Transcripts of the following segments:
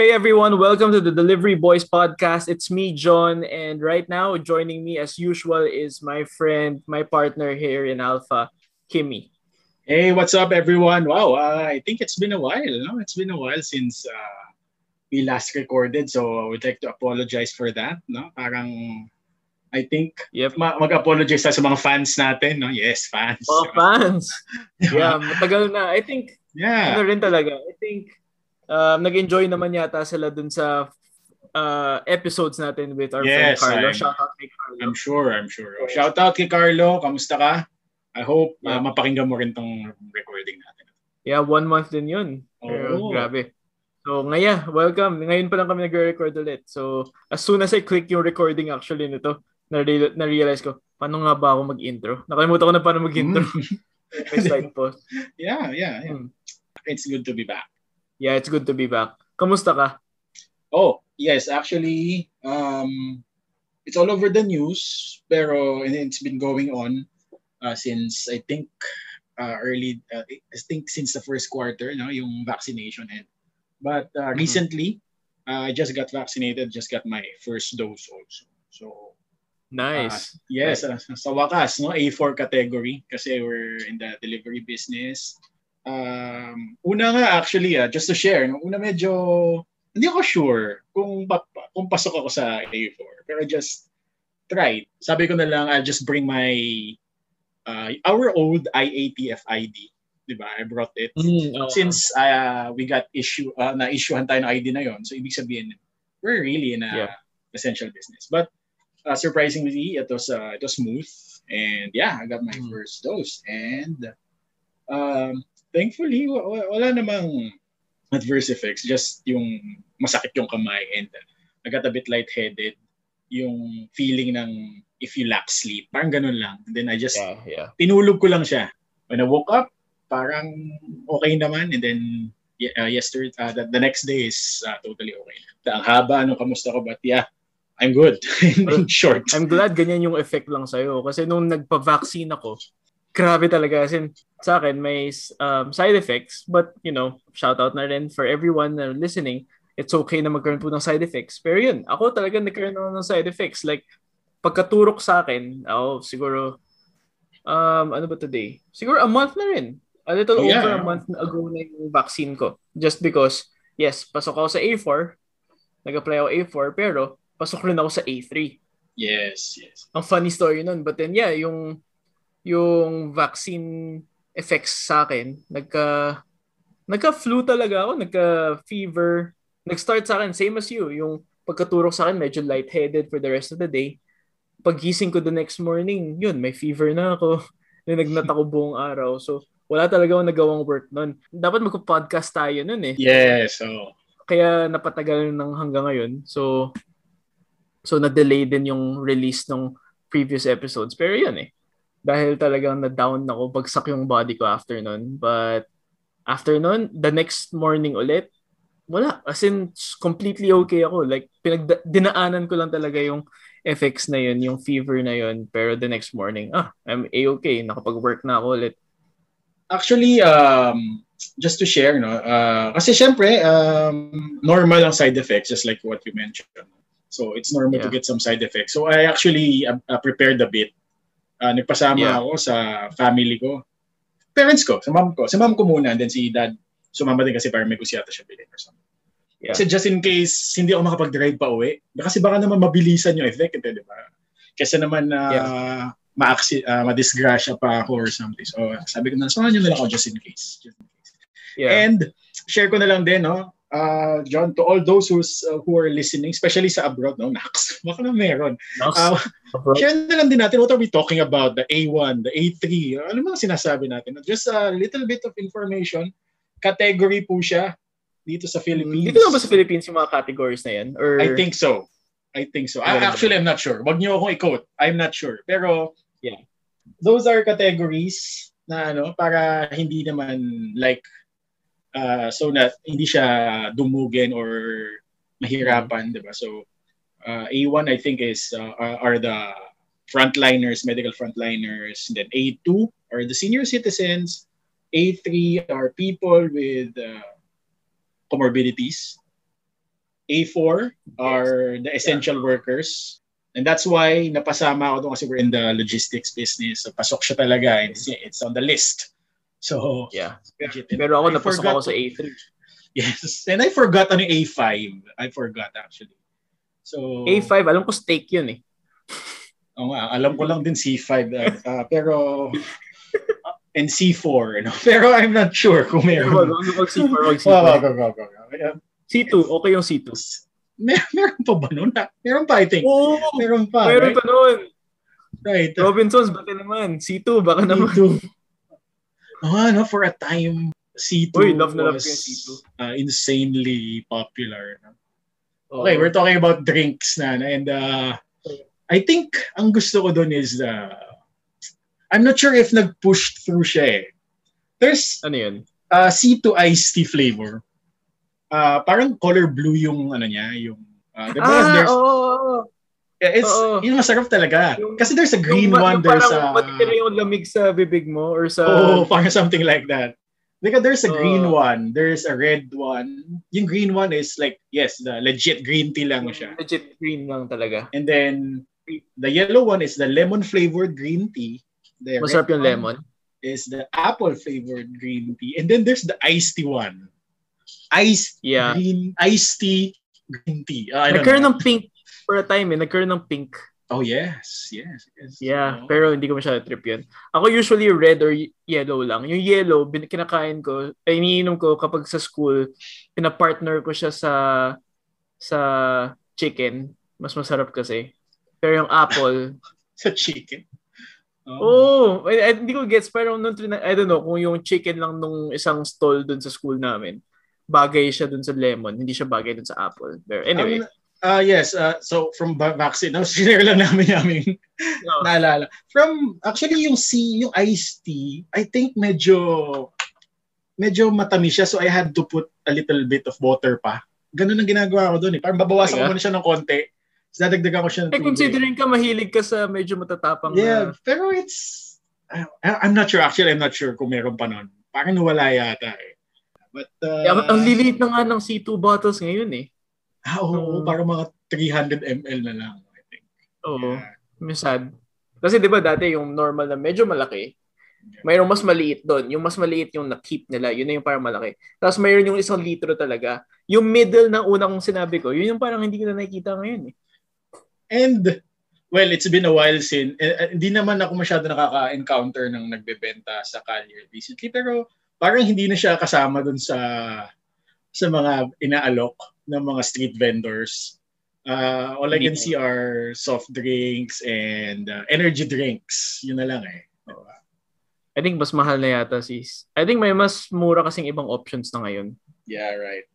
Hey everyone, welcome to the Delivery Boys podcast. It's me, John, and right now joining me as usual is my friend, my partner here in Alpha, Kimmy. Hey, what's up everyone? Wow, uh, I think it's been a while. No? It's been a while since uh, we last recorded, so we'd like to apologize for that. No? Parang I think Yep. ma- mag-apologize sa mga fans natin. No? Yes, fans. Oh, fans. yeah, matagal na. I think, Yeah. ano rin talaga, I think um, nag-enjoy naman yata sila dun sa uh, episodes natin with our Yes, friend Carlo. I'm- Shout out kay Carlo. I'm sure, I'm sure. Oh, shout out kay Carlo. Kamusta ka? I hope uh, Yeah. mapakinggan mo rin tong recording natin. Yeah, one month din yun. Pero, Oo. grabe. So, ngayon, welcome. Ngayon pa lang kami nag-record ulit. So, as soon as I click yung recording actually nito, na- na-realize ko, paano nga ba ako mag-intro? Nakalimutan ko na paano mag-intro. May slide post. Yeah, yeah, yeah. Hmm. It's good to be back. Yeah, it's good to be back. Kamusta ka? Oh, yes, actually, um, it's all over the news, pero and it's been going on uh, since I think uh, early, uh, I think since the first quarter, no, yung vaccination and but uh, Mhm. recently, uh, I just got vaccinated, just got my first dose also. So Nice. yes, uh, sa wakas, no, A4 category kasi we're in the delivery business. Um, una nga actually, uh, just to share, no, una medyo hindi ako sure kung pa, kung pasok ako sa A4. Pero just try. Sabi ko na lang, I'll just bring my uh, our old IATF ID. Diba? I brought it. Mm, oo. Since uh, we got issue, uh, na-issuehan tayo ng ID na yon So, ibig sabihin, we're really in a Yeah. essential business. But uh, surprisingly, it was, uh, it was smooth. And yeah, I got my Mm. first dose. And um, thankfully, wa- wa- wala namang adverse effects. Just yung masakit yung kamay and I got a bit lightheaded. Yung feeling ng if you lack sleep. Parang ganun lang. And then I just, Yeah, yeah. tinulog ko lang siya. When I woke up, parang okay naman. And then uh, yesterday, uh, the, the next day is uh, totally okay. Ang haba, ano, kamusta ko? But yeah, I'm good. In short. I'm glad ganyan yung effect lang sa'yo. Kasi nung nagpa-vaccine ako, grabe talaga. As in, sa akin, may um, side effects. But, you know, shout out na rin for everyone na listening. It's okay na magkaroon po ng side effects. Pero yun, ako talaga nagkaroon ako ng side effects. Like, pagkaturok sa akin, ako siguro, um, ano ba today? Siguro a month na rin. A little Oh, yeah. over a month ago na yung vaccine ko. Just because, yes, pasok ako sa A4, nag-apply ako A4, pero pasok rin ako sa A3 Yes, yes. ang funny story nun. But then, yeah, yung yung vaccine effects sa akin, nagka nagka-flu talaga ako, nagka-fever. Nag-start sa akin, same as you, yung pagkaturok sa akin, medyo lightheaded for the rest of the day. Paggising ko the next morning, yun, may fever na ako. Ninagnat ako buong araw. So, wala talaga akong nagawang work nun. Dapat magpo-podcast tayo nun eh Yes, so kaya napatagal ng hanggang ngayon. So so na-delay din yung release ng previous episodes. Pero yun eh. Dahil talagang na-down ako, bagsak yung body ko after nun. But after nun, the next morning ulit, wala. As in, completely okay ako. Like, pinag dinaanan ko lang talaga yung effects na yun, yung fever na yun. Pero the next morning, ah, I'm A-okay. Nakapag-work na ako ulit. actually, um, just to share, no, uh, kasi syempre, um, normal ang side effects, just like what you mentioned. So, it's normal to Yeah. get some side effects. So, I actually uh, uh, prepared a bit. Uh, nagpasama Yeah. ako sa family ko. Parents ko, sa mom ko. Sa mom ko muna, and then si dad, sumama din kasi para may gusto yata siya bilhin or something. Yeah. Kasi just in case hindi ako makapag-drive pa uwi, kasi baka naman mabilisan yung effect, eh, di ba? Kasi naman na uh, ma-acci- uh, madisgrasya pa ako or something. So, sabi ko na, samahan nyo na lang ako just in case. Just in case. Yeah. And share ko na lang din, no? Uh, John, to all those who's, uh, who are listening, especially sa abroad, no? Nax, baka na meron. Next, Uh, bro. share na lang din natin, what are we talking about? The A1, the A3, ano mga sinasabi natin? Just a little bit of information. Category po siya dito sa Philippines. Dito na ba sa Philippines yung mga categories na yan? Or... I think so. I think so. I, Yeah. actually, I'm not sure. Wag niyo akong i-quote. I'm not sure. Pero, Yeah. those are categories na ano, para hindi naman like, uh, so na hindi siya dumugin or mahirapan, di ba? So, uh, A1 I think is, uh, are, the frontliners, medical frontliners. And then A2 are the senior citizens. A3 are people with uh, comorbidities. A4 are the essential workers. And that's why napasama ako doon kasi we're in the logistics business. So pasok siya talaga. It's, it's on the list. So, Yeah. legit. Pero ako I napasok ako sa to- A3. Yes. And I forgot ano yung A5. I forgot actually. So, A5, alam ko steak yun eh. Oo nga, alam ko lang din C5. Uh, uh, pero, and C4. No? Pero I'm not sure kung meron. wag wag C4, wag Go, go, C4. go, go, go. Uh, C2, okay yung C2. Mer- meron pa ba nun? Meron pa, I think. Oo, Meron pa, meron right? pa noon. Right. Robinsons, baka naman. C2, baka naman. C2. Oh, no, for a time, C2 Uy, love na love was ko yung C2. uh, insanely popular. No? Oo. Okay, we're talking about drinks na. And uh, I think ang gusto ko doon is the... I'm not sure if nag-push through siya eh. There's Ano yun? uh, C2 iced tea flavor. Uh, parang color blue yung ano niya, yung... Uh, diba? Ah, there's, oo. Yeah, it's, oo. yun masarap talaga. Yung- Kasi there's a green Yung one, yung there's parang a... matitira yung lamig sa bibig mo or sa... Oh, parang something like that. Because there's a Oo. green one, there's a red one. Yung green one is like, yes, the legit green tea lang siya. Legit green lang talaga. And then, the yellow one is the lemon flavored green tea. The Masarap yung lemon. Is the apple flavored green tea. And then there's the iced tea one. Iced Yeah. green, iced tea green tea. Uh, I don't Nagkaroon ng pink for a time eh. Nagkaroon ng pink. Oh, yes. Yes. yes. Yeah, Oh. pero hindi ko masyado trip yun. Ako usually red or yellow lang. Yung yellow, bin- kinakain ko, ay iniinom ko kapag sa school, pinapartner ko siya sa sa chicken. Mas masarap kasi. Pero yung apple, Sa chicken. oh, I, I- hindi ko gets, pero nung, I don't know, kung yung chicken lang nung isang stall dun sa school namin, bagay siya dun sa lemon, hindi siya bagay dun sa apple. Pero anyway, Um, uh, yes, uh, so from vaccine, no, sinare lang namin namin no. naalala. From, actually, yung C, yung iced tea, I think medyo, medyo matamis siya, so I had to put a little bit of water pa. Ganun ang ginagawa ko doon eh. Parang babawasan ko Talaga? muna siya ng konti. Tapos dadagdagan ko siya ng eh, considering ka mahilig ka sa medyo matatapang Yeah, na pero it's, I, I'm not sure, actually, I'm not sure kung meron pa nun. Parang nawala yata eh. But, uh, Eh, ang, ang liliit na nga ng C2 bottles ngayon eh. Ah, oo, Hmm. parang mga 300 ml na lang, I think. Oo. Yeah. May sad. Kasi 'di ba dati yung normal na medyo malaki, mayroong mas maliit doon. Yung mas maliit yung na-keep nila, yun na yung parang malaki. Tapos mayroon yung isang litro talaga. Yung middle ng una kong sinabi ko, yun yung parang hindi ko na nakikita ngayon eh. And, well, it's been a while since, eh, eh, hindi naman ako masyado nakaka-encounter ng nagbebenta sa Collier recently, pero parang hindi na siya kasama dun sa sa mga inaalok ng mga street vendors. Uh, all I can na. see are soft drinks and uh, energy drinks. Yun na lang eh. Diba? I think mas mahal na yata sis. I think may mas mura kasing ibang options na ngayon. Yeah, right.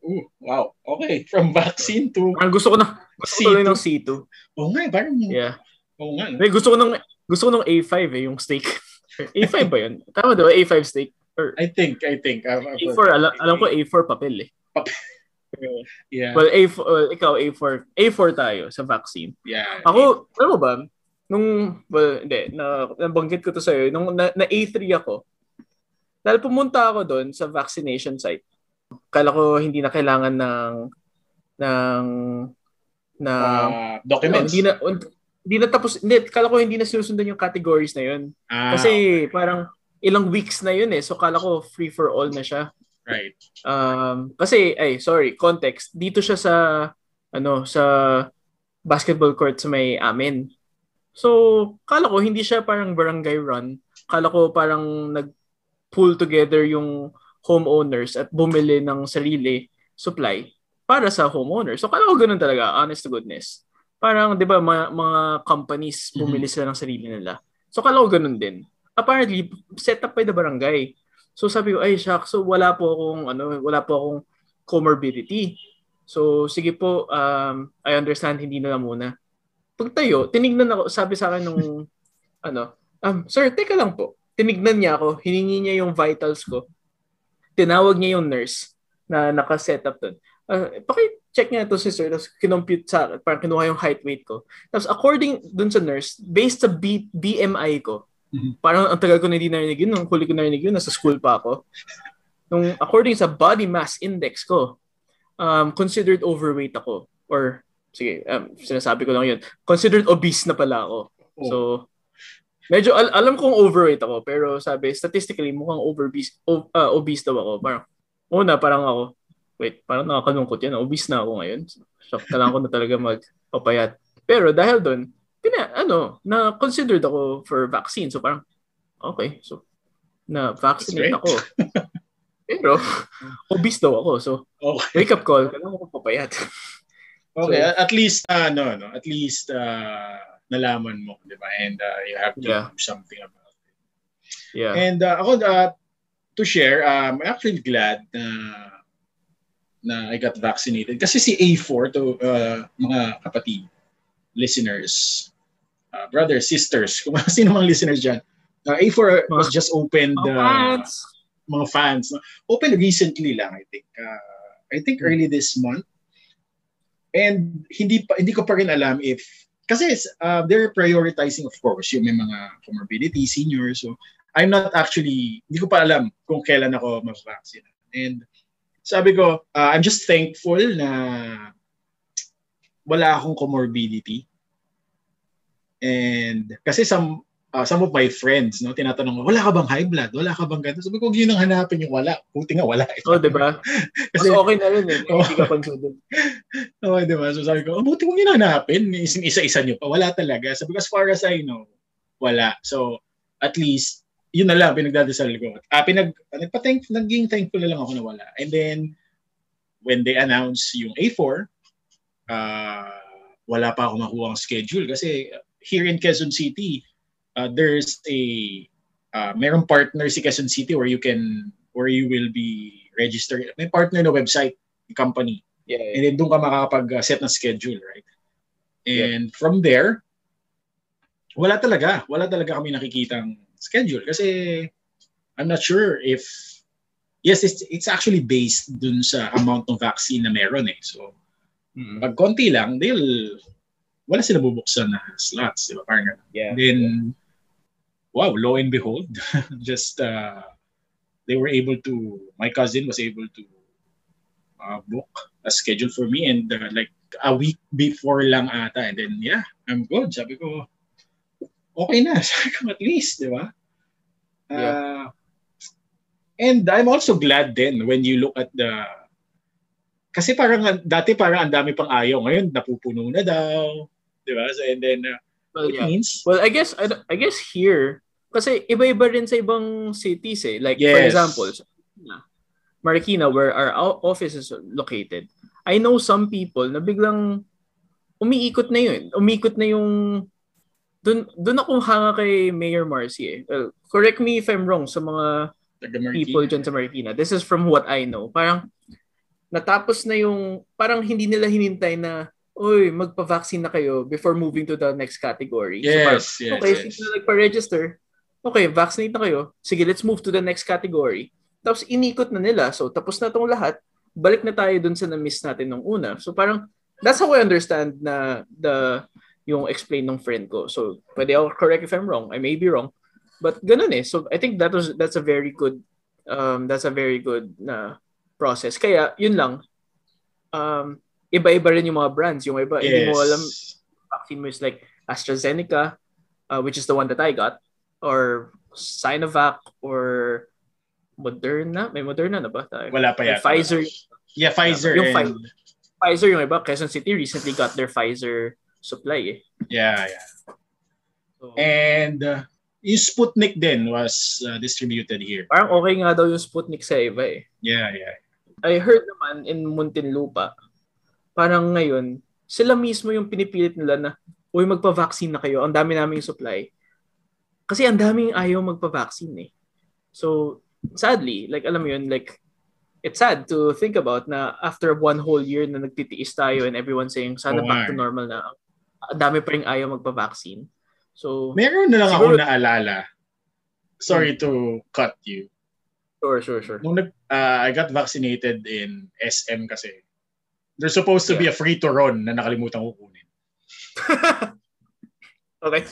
Ooh, wow. Okay. From vaccine to... Parang gusto ko na gusto ko tuloy C2. ng C2. Oo nga, eh, parang... Yeah. Oo nga. no? May gusto ko ng gusto ko ng A5 eh, yung steak. A5 ba yun? Tama diba? A5 steak. Or I think, I think. I've- I've A4, heard- alam, alam ko A4 papel eh. Papel. Yeah. Well, A4, well, ikaw, A4. A4 tayo sa vaccine. yeah. Ako, alam mo ba, nung, well, hindi, na, nabanggit ko to sa'yo, nung na, na A3 ako, dahil pumunta ako doon sa vaccination site, kala ko hindi na kailangan ng, ng, ng, Uh, documents. hindi na, hindi na tapos, hindi, kala ko hindi na sinusundan yung categories na yun. Ah, Kasi parang ilang weeks na yun eh, so kala ko free for all na siya. right. Um, kasi, ay, sorry, context. Dito siya sa, ano, sa basketball court sa may amin. So, kala ko hindi siya parang barangay run. Kala ko parang nag-pull together yung homeowners at bumili ng sarili supply para sa homeowners. So, kala ko ganun talaga, honest to goodness. Parang, di ba, mga, mga companies bumili sila ng sarili nila. So, kala ko ganun din. Apparently, set up by the barangay. So sabi ko, ay shucks, so wala po akong ano, wala po akong comorbidity. So sige po, um, I understand hindi na lang muna. Pagtayo, tinignan ako, sabi sa akin nung ano, um, sir, teka lang po. Tinignan niya ako, hiningi niya yung vitals ko. Tinawag niya yung nurse na naka-set up doon. Uh, paki-check niya to si sir, tapos kinompute sa akin, parang kinuha yung height weight ko. Tapos according dun sa nurse, based sa B- BMI ko, Mhm. parang ang tagal ko na hindi narinig yun, nung huli ko narinig yun, nasa school pa ako. Nung according sa body mass index ko, um, considered overweight ako. Or, sige, um, sinasabi ko lang yun. Considered obese na pala ako. Oh. So, medyo al- alam kong overweight ako. Pero sabi, statistically, mukhang overbeast, o- uh, obese daw ako. Parang, una, parang ako, wait, parang nakakalungkot yan. Obese na ako ngayon. So, kailangan ko na talaga magpapayat. Pero dahil doon, pina, ano, na considered ako for vaccine. So parang, okay, so na vaccinate ako. Pero, obese daw ako. So, okay. wake up call, kailangan ko papayat. okay, so, at least, uh, no, no, at least, uh, nalaman mo, di ba? And uh, you have to yeah. do something about it. Yeah. And uh, ako, uh, to share, um, I'm actually glad na na I got vaccinated. Kasi si A4, to uh, mga kapatid, listeners, uh, brothers, sisters, kung sino mga listeners dyan, uh, A4 was just opened uh, mga fans. Open recently lang, I think. Uh, I think early this month. And hindi pa hindi ko pa rin alam if kasi uh, they're prioritizing of course yung may mga comorbidity, seniors. So I'm not actually hindi ko pa alam kung kailan ako mag-vaccine. And sabi ko, uh, I'm just thankful na wala akong comorbidity. And kasi some uh, some of my friends, no, tinatanong, wala ka bang high blood? Wala ka bang ganito? Sabi ko, yun ang hanapin yung wala. Buti nga wala. Oo, oh, di ba? Kasi Mas okay na rin eh. Oh, Hindi ka pansudod. Oo, oh, di ba? So sabi ko, oh, buti kong yun hanapin. Isa-isa nyo pa. Wala talaga. Sabi ko, as far as I know, wala. So, at least, yun na lang, pinagdadasal ko. Ah, pinag, nagpa-thank, naging thankful na lang ako na wala. And then, when they announce yung A4, uh, wala pa ako makuha ang schedule kasi here in Quezon City, uh, there's a uh, merong partner si Quezon City where you can where you will be registered. May partner na website, company. Yeah, yeah. And then doon ka makakapag-set ng schedule, right? And yeah. from there, wala talaga. Wala talaga kami nakikitang schedule kasi I'm not sure if yes, it's, it's actually based dun sa amount ng vaccine na meron eh. So, mm-hmm. pag konti lang, they'll wala sila bubuksan na slots, di ba? Parang yeah. Then, wow, lo and behold, just uh, they were able to, my cousin was able to uh, book a schedule for me and uh, like a week before lang ata. And then, yeah, I'm good. Sabi ko, okay na. Sabi ko, at least, di ba? Uh, yeah. And I'm also glad then when you look at the kasi parang dati parang ang dami pang ayaw ngayon napupuno na daw Di ba? So, and then, uh, well, yeah. means... Well, I guess, I, I guess here, kasi iba-iba rin sa ibang cities eh. Like, yes. for example, Marikina, where our office is located, I know some people na biglang umiikot na yun. Umiikot na yung doon doon ako hanga kay Mayor Marcy eh. Uh, correct me if I'm wrong sa mga people dyan sa Marikina. This is from what I know. Parang natapos na yung parang hindi nila hinintay na uy, magpa-vaccine na kayo before moving to the next category. Yes, so, yes, okay, yes. sige, nagpa-register. Okay, vaccinate na kayo. Sige, let's move to the next category. Tapos inikot na nila. So, tapos na tong lahat. Balik na tayo dun sa na-miss natin nung una. So, parang, that's how I understand na the yung explain ng friend ko. So, pwede ako correct if I'm wrong. I may be wrong. But ganun eh. So, I think that was that's a very good um that's a very good na process. Kaya, yun lang. Um, iba-iba rin yung mga brands. Yung iba, yes. hindi mo alam, vaccine mo is like AstraZeneca, uh, which is the one that I got, or Sinovac, or Moderna. May Moderna na ba tayo? Wala pa yata. Pfizer. Yeah, Pfizer. Yung and... Pfizer yung iba. Quezon City recently got their Pfizer supply eh. Yeah, yeah. So, and uh, yung Sputnik din was uh, distributed here. Parang okay nga daw yung Sputnik sa iba eh. Yeah, yeah. I heard naman in Muntinlupa, parang ngayon, sila mismo yung pinipilit nila na, uy, magpa-vaccine na kayo, ang dami naming supply. Kasi ang daming ayaw magpa-vaccine eh. So, sadly, like alam mo yun, like, it's sad to think about na after one whole year na nagtitiis tayo and everyone saying, sana oh, back to normal na, ang dami pa rin ayaw magpa-vaccine. So, meron na lang siguro, ako naalala. Sorry hmm. to cut you. Sure, sure, sure. Nung nag, uh, I got vaccinated in SM kasi, There's supposed to yeah. be a free to run na nakalimutan ko kunin. okay.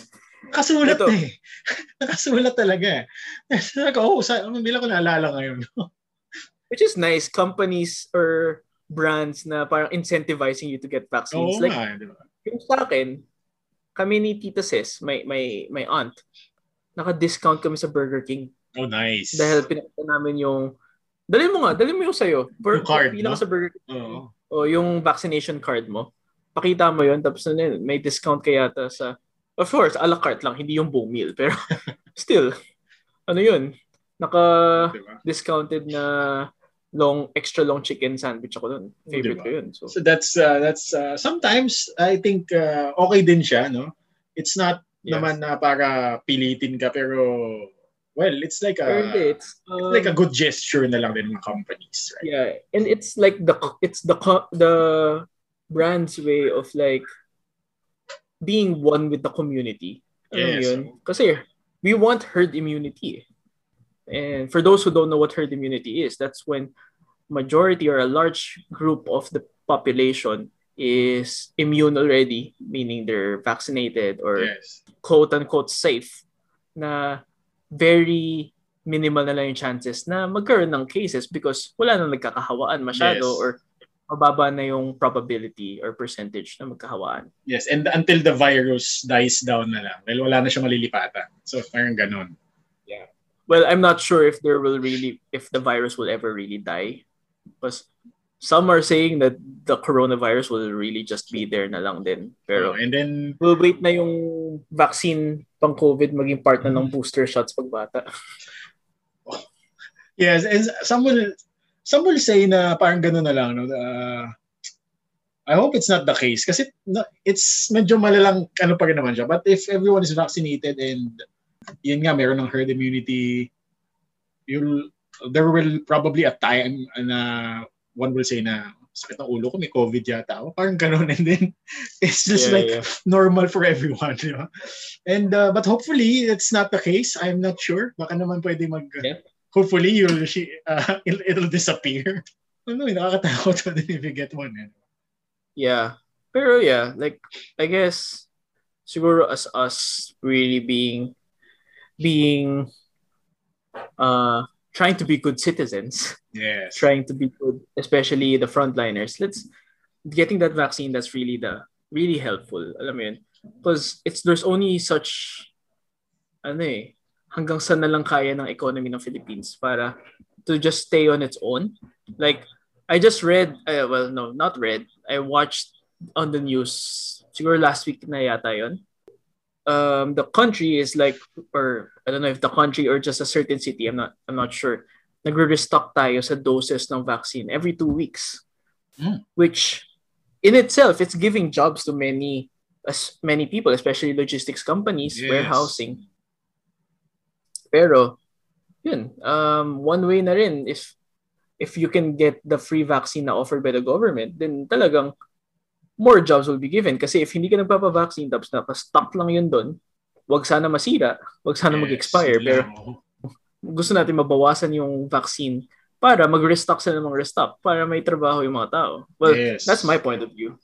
Nakasulat Ito. eh. Nakasulat talaga. Sabi ko, oh, sa, bilang ko naalala ngayon. Which is nice. Companies or brands na parang incentivizing you to get vaccines. Oo like, nga, di ba? yung sa akin, kami ni Tita Sis, my, my, my aunt, naka-discount kami sa Burger King. Oh, nice. Dahil pinakita namin yung, dali mo nga, dali mo yung sa'yo. Bur- Yung card, pinaka no? sa Burger King. Oo. O yung vaccination card mo. Pakita mo yun, tapos na may discount kaya yata sa, of course, a la carte lang, hindi yung buong meal. Pero still, ano yun, naka-discounted Di ba? na long, extra long chicken sandwich ako dun. Favorite Diba? ko yun. So, So that's uh, that's uh, sometimes I think uh, okay din siya, no? It's not yeah. naman na para pilitin ka pero well, it's like a it's, it's like a um, good gesture na lang din ng companies, right? Yeah, and it's like the it's the the brand's way of like being one with the community. Yes. yun? Kasi we want herd immunity. And for those who don't know what herd immunity is, that's when majority or a large group of the population is immune already, meaning they're vaccinated or Yes. quote unquote safe na very minimal na lang yung chances na magkaroon ng cases because wala nang nagkakahawaan masyado Yes. or mababa na yung probability or percentage na magkahawaan. Yes, and until the virus dies down na lang. Dahil wala na siya malilipatan. So parang ganun. Well, I'm not sure if there will really if the virus will ever really die because some are saying that the coronavirus will really just be there na lang din. Pero and then we'll wait na yung vaccine pang COVID maging part na ng booster shots pagbata. yes, and some will some will say na parang ganun na lang no. Uh, I hope it's not the case kasi it's medyo malalang ano pa rin naman siya. But if everyone is vaccinated and yun nga meron ng herd immunity, you'll there will probably a time na one will say na sakit ng ulo ko, may COVID yata ako. Parang ganun. And then, it's just Yeah, like yeah. normal for everyone. Di ba? And, uh, but hopefully, it's not the case. I'm not sure. Baka naman pwede mag, Yeah. hopefully, you'll, she, uh, it'll, it'll disappear. Ano, nakakatakot pa din if you get one. Eh. Yeah. Pero yeah, like I guess siguro as us really being being uh trying to be good citizens, Yes. trying to be good, especially the frontliners. Let's getting that vaccine that's really the really helpful. Alam mo yun? Because it's there's only such ano eh, hanggang saan na lang kaya ng economy ng Philippines para to just stay on its own. Like I just read, uh, well, no, not read. I watched on the news. Siguro last week na yata yun. Um, the country is like, or I don't know if the country or just a certain city. I'm not. I'm not sure. Nagre-restock tayo sa doses ng vaccine every two weeks, Mm. which in itself it's giving jobs to many, as many people, especially logistics companies, Yes. warehousing. Pero, yun, um, one way na rin if if you can get the free vaccine na offered by the government, then talagang more jobs will be given. Kasi if hindi ka nagpapa-vaccine tapos naka-stock lang yun doon, wag sana masira, wag sana Yes, mag-expire. Pero gusto natin mabawasan yung vaccine para mag-restock sila ng mga restock para may trabaho yung mga tao. Well, Yes. that's my point of view.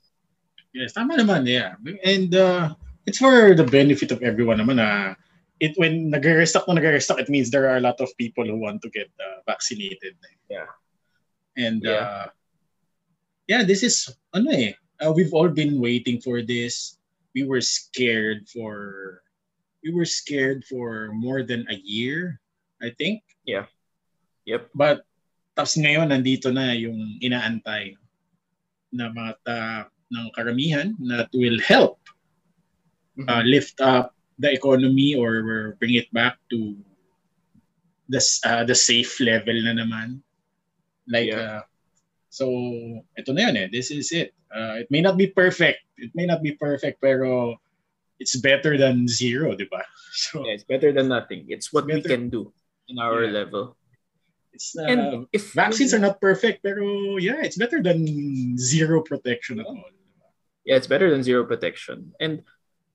Yes, tama naman, yeah. And uh, it's for the benefit of everyone naman na it when nagre-restock na nagre-restock, it means there are a lot of people who want to get uh, vaccinated. Yeah. And Yeah. uh, yeah, this is ano eh, uh, we've all been waiting for this. We were scared for we were scared for more than a year, I think. Yep. But tapos ngayon nandito na yung inaantay na mga ta- ng karamihan that will help uh, lift up the economy or bring it back to the uh, the safe level na naman. Like uh, Yeah. so ito na yun eh. This is it. Uh, it may not be perfect. It may not be perfect pero it's better than zero, di ba? So Yeah, it's better than nothing. It's what we can do in our Yeah. level. it's uh, And if vaccines are not perfect pero yeah, it's better than zero protection at all. yeah it's better than zero protection and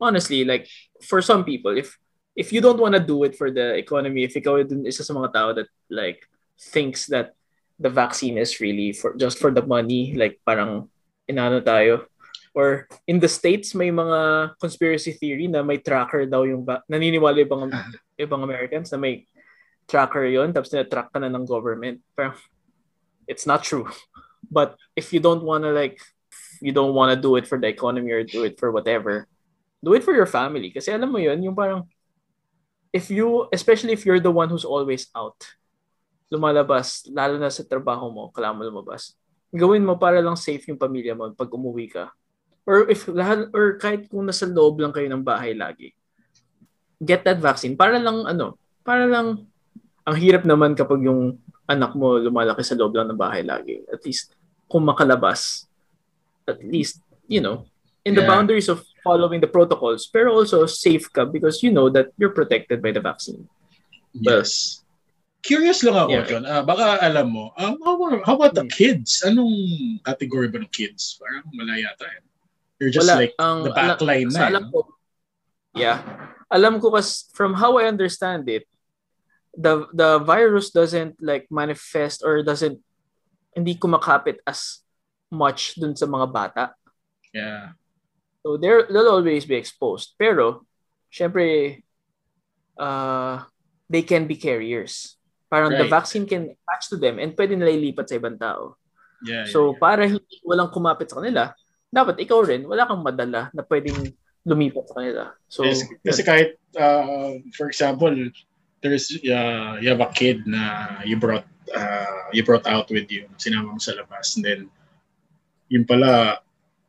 honestly like for some people if if you don't want to do it for the economy if you ikaw dun isa sa mga tao that like thinks that the vaccine is really for just for the money like parang inano tayo or in the states may mga conspiracy theory na may tracker daw yung va- naniniwala ibang Ah. ibang Americans na may tracker yon tapos na-track ka na ng government pero it's not true But if you don't want to like, you don't want to do it for the economy or do it for whatever, do it for your family. Kasi alam mo yun, yung parang, if you, especially if you're the one who's always out, lumalabas, lalo na sa trabaho mo, kailangan mo lumabas. Gawin mo para lang safe yung pamilya mo pag umuwi ka. Or if lahat, or kahit kung nasa loob lang kayo ng bahay lagi. Get that vaccine. Para lang, ano, para lang, ang hirap naman kapag yung anak mo lumalaki sa loob lang ng bahay lagi. At least, kung makalabas, at least, you know, in the yeah. boundaries of following the protocols, pero also safe ka because you know that you're protected by the vaccine. Yes. Curious lang ako, yeah. John. Uh, baka alam mo, um, how, how about the hmm. kids? Anong category ba ng kids? Parang malaya tayo. You're just Wala, like ang, the backline na. Alam ko, yeah. Alam ko kasi from how I understand it, the the virus doesn't like manifest or doesn't hindi kumakapit as much dun sa mga bata. Yeah. So they'll always be exposed. Pero, syempre, uh, they can be carriers. Parang right. the vaccine can attach to them and pwede nila ilipat sa ibang tao. Yeah, so, yeah, yeah. para hindi walang kumapit sa kanila, dapat ikaw rin, wala kang madala na pwedeng lumipat sa kanila. So, yes, kasi kahit, uh, for example, there's, uh, you have a kid na you brought, uh, you brought out with you, sinama mo sa labas, and then, yun pala,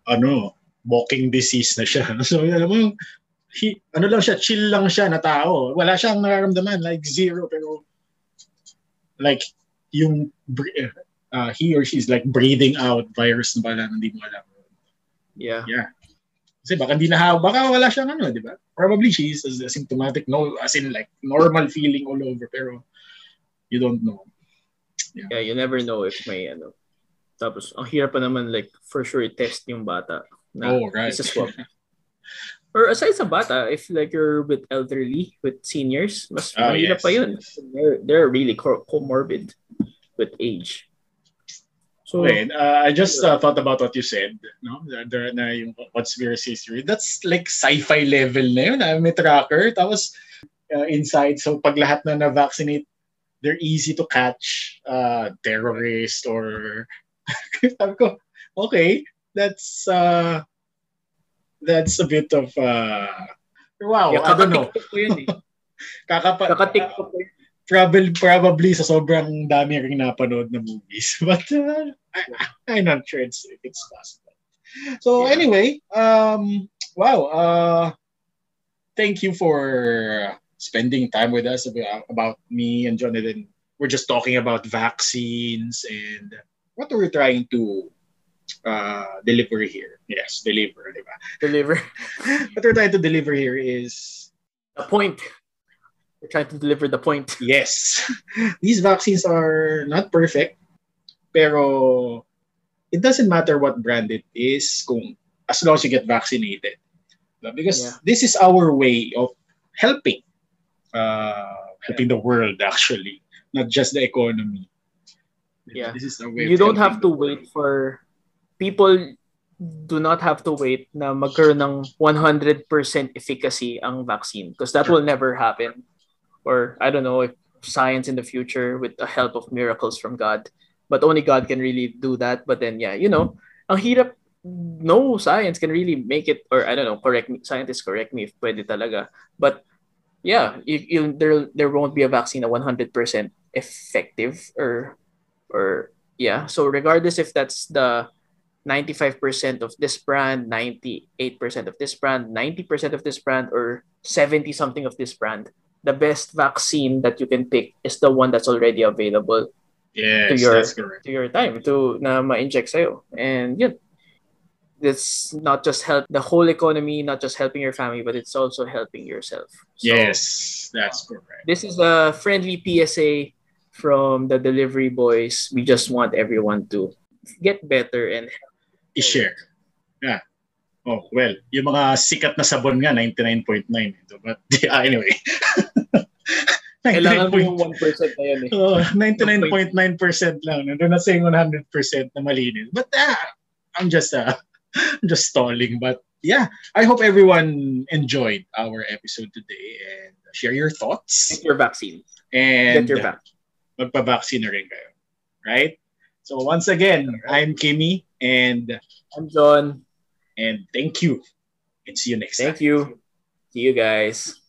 ano, walking disease na siya. So, alam mo, he, ano lang siya, chill lang siya na tao. Wala siyang nararamdaman, like zero, pero like yung uh, he or she's like breathing out virus na pala hindi mo alam. Yeah. Yeah. Kasi baka hindi na baka wala siyang ano, di ba? Probably she's asymptomatic, no, as in like normal feeling all over, pero you don't know. Yeah, yeah you never know if may ano. Tapos, ang hirap pa naman like for sure test yung bata. Na oh, right. Isa swab. Or aside sa bata, if like you're with elderly, with seniors, mas oh, mahirap yes. pa yun. They're, they're really comorbid with age. So, okay, uh, I just uh, thought about what you said, no? There na yung conspiracy theory. That's like sci-fi level na yun. Ah. May tracker, tapos uh, inside, so pag lahat na na-vaccinate, they're easy to catch uh, terrorist or sabi ko, okay, that's uh, that's a bit of uh, wow, yeah, I don't know. Ko yun, eh. Kakapa- Kaka-TikTok ko yun. Probably, probably sa sobrang dami ring napanood na movies. But uh, I, I'm not sure it's, it's possible. So yeah. anyway, um, wow. Uh, thank you for spending time with us about, about me and Jonathan. We're just talking about vaccines and what we're trying to uh, deliver here. Yes, deliver, di ba? Deliver. what we're trying to deliver here is the point. We're trying to deliver the point. Yes. These vaccines are not perfect, pero it doesn't matter what brand it is kung as long as you get vaccinated. Because yeah. this is our way of helping uh, helping the world actually, not just the economy. Yeah. This is our way you don't have to wait for people do not have to wait na magkaroon ng 100% efficacy ang vaccine because that will never happen. Or I don't know if science in the future with the help of miracles from God. But only God can really do that. But then yeah, you know, ang hirap no science can really make it or I don't know, correct me scientists correct me if pwede talaga. But yeah, you, you, there there won't be a vaccine a 100% effective or or yeah. So regardless if that's the 95% of this brand, 98% of this brand, 90% of this brand, or 70 something of this brand. The best vaccine that you can pick is the one that's already available yes, to your to your time to na ma-inject sa'yo. And yun, it's not just help the whole economy, not just helping your family, but it's also helping yourself. So, yes, that's correct. This is a friendly PSA from the delivery boys. We just want everyone to get better and i-share. Yeah. Oh, well, yung mga sikat na sabon nga, 99.9. Ito. But yeah, anyway. Kailangan mo yung 1% na yan eh. Oh, 99.9% lang. Nandun na saying 100% na malinis. But uh, I'm just uh, I'm just stalling. But yeah, I hope everyone enjoyed our episode today and share your thoughts. Get your vaccine. And Get your vaccine. Magpa-vaccine na rin kayo. Right? So once again, I'm Kimmy and I'm John. And thank you. And see you next thank time. Thank you. See you guys.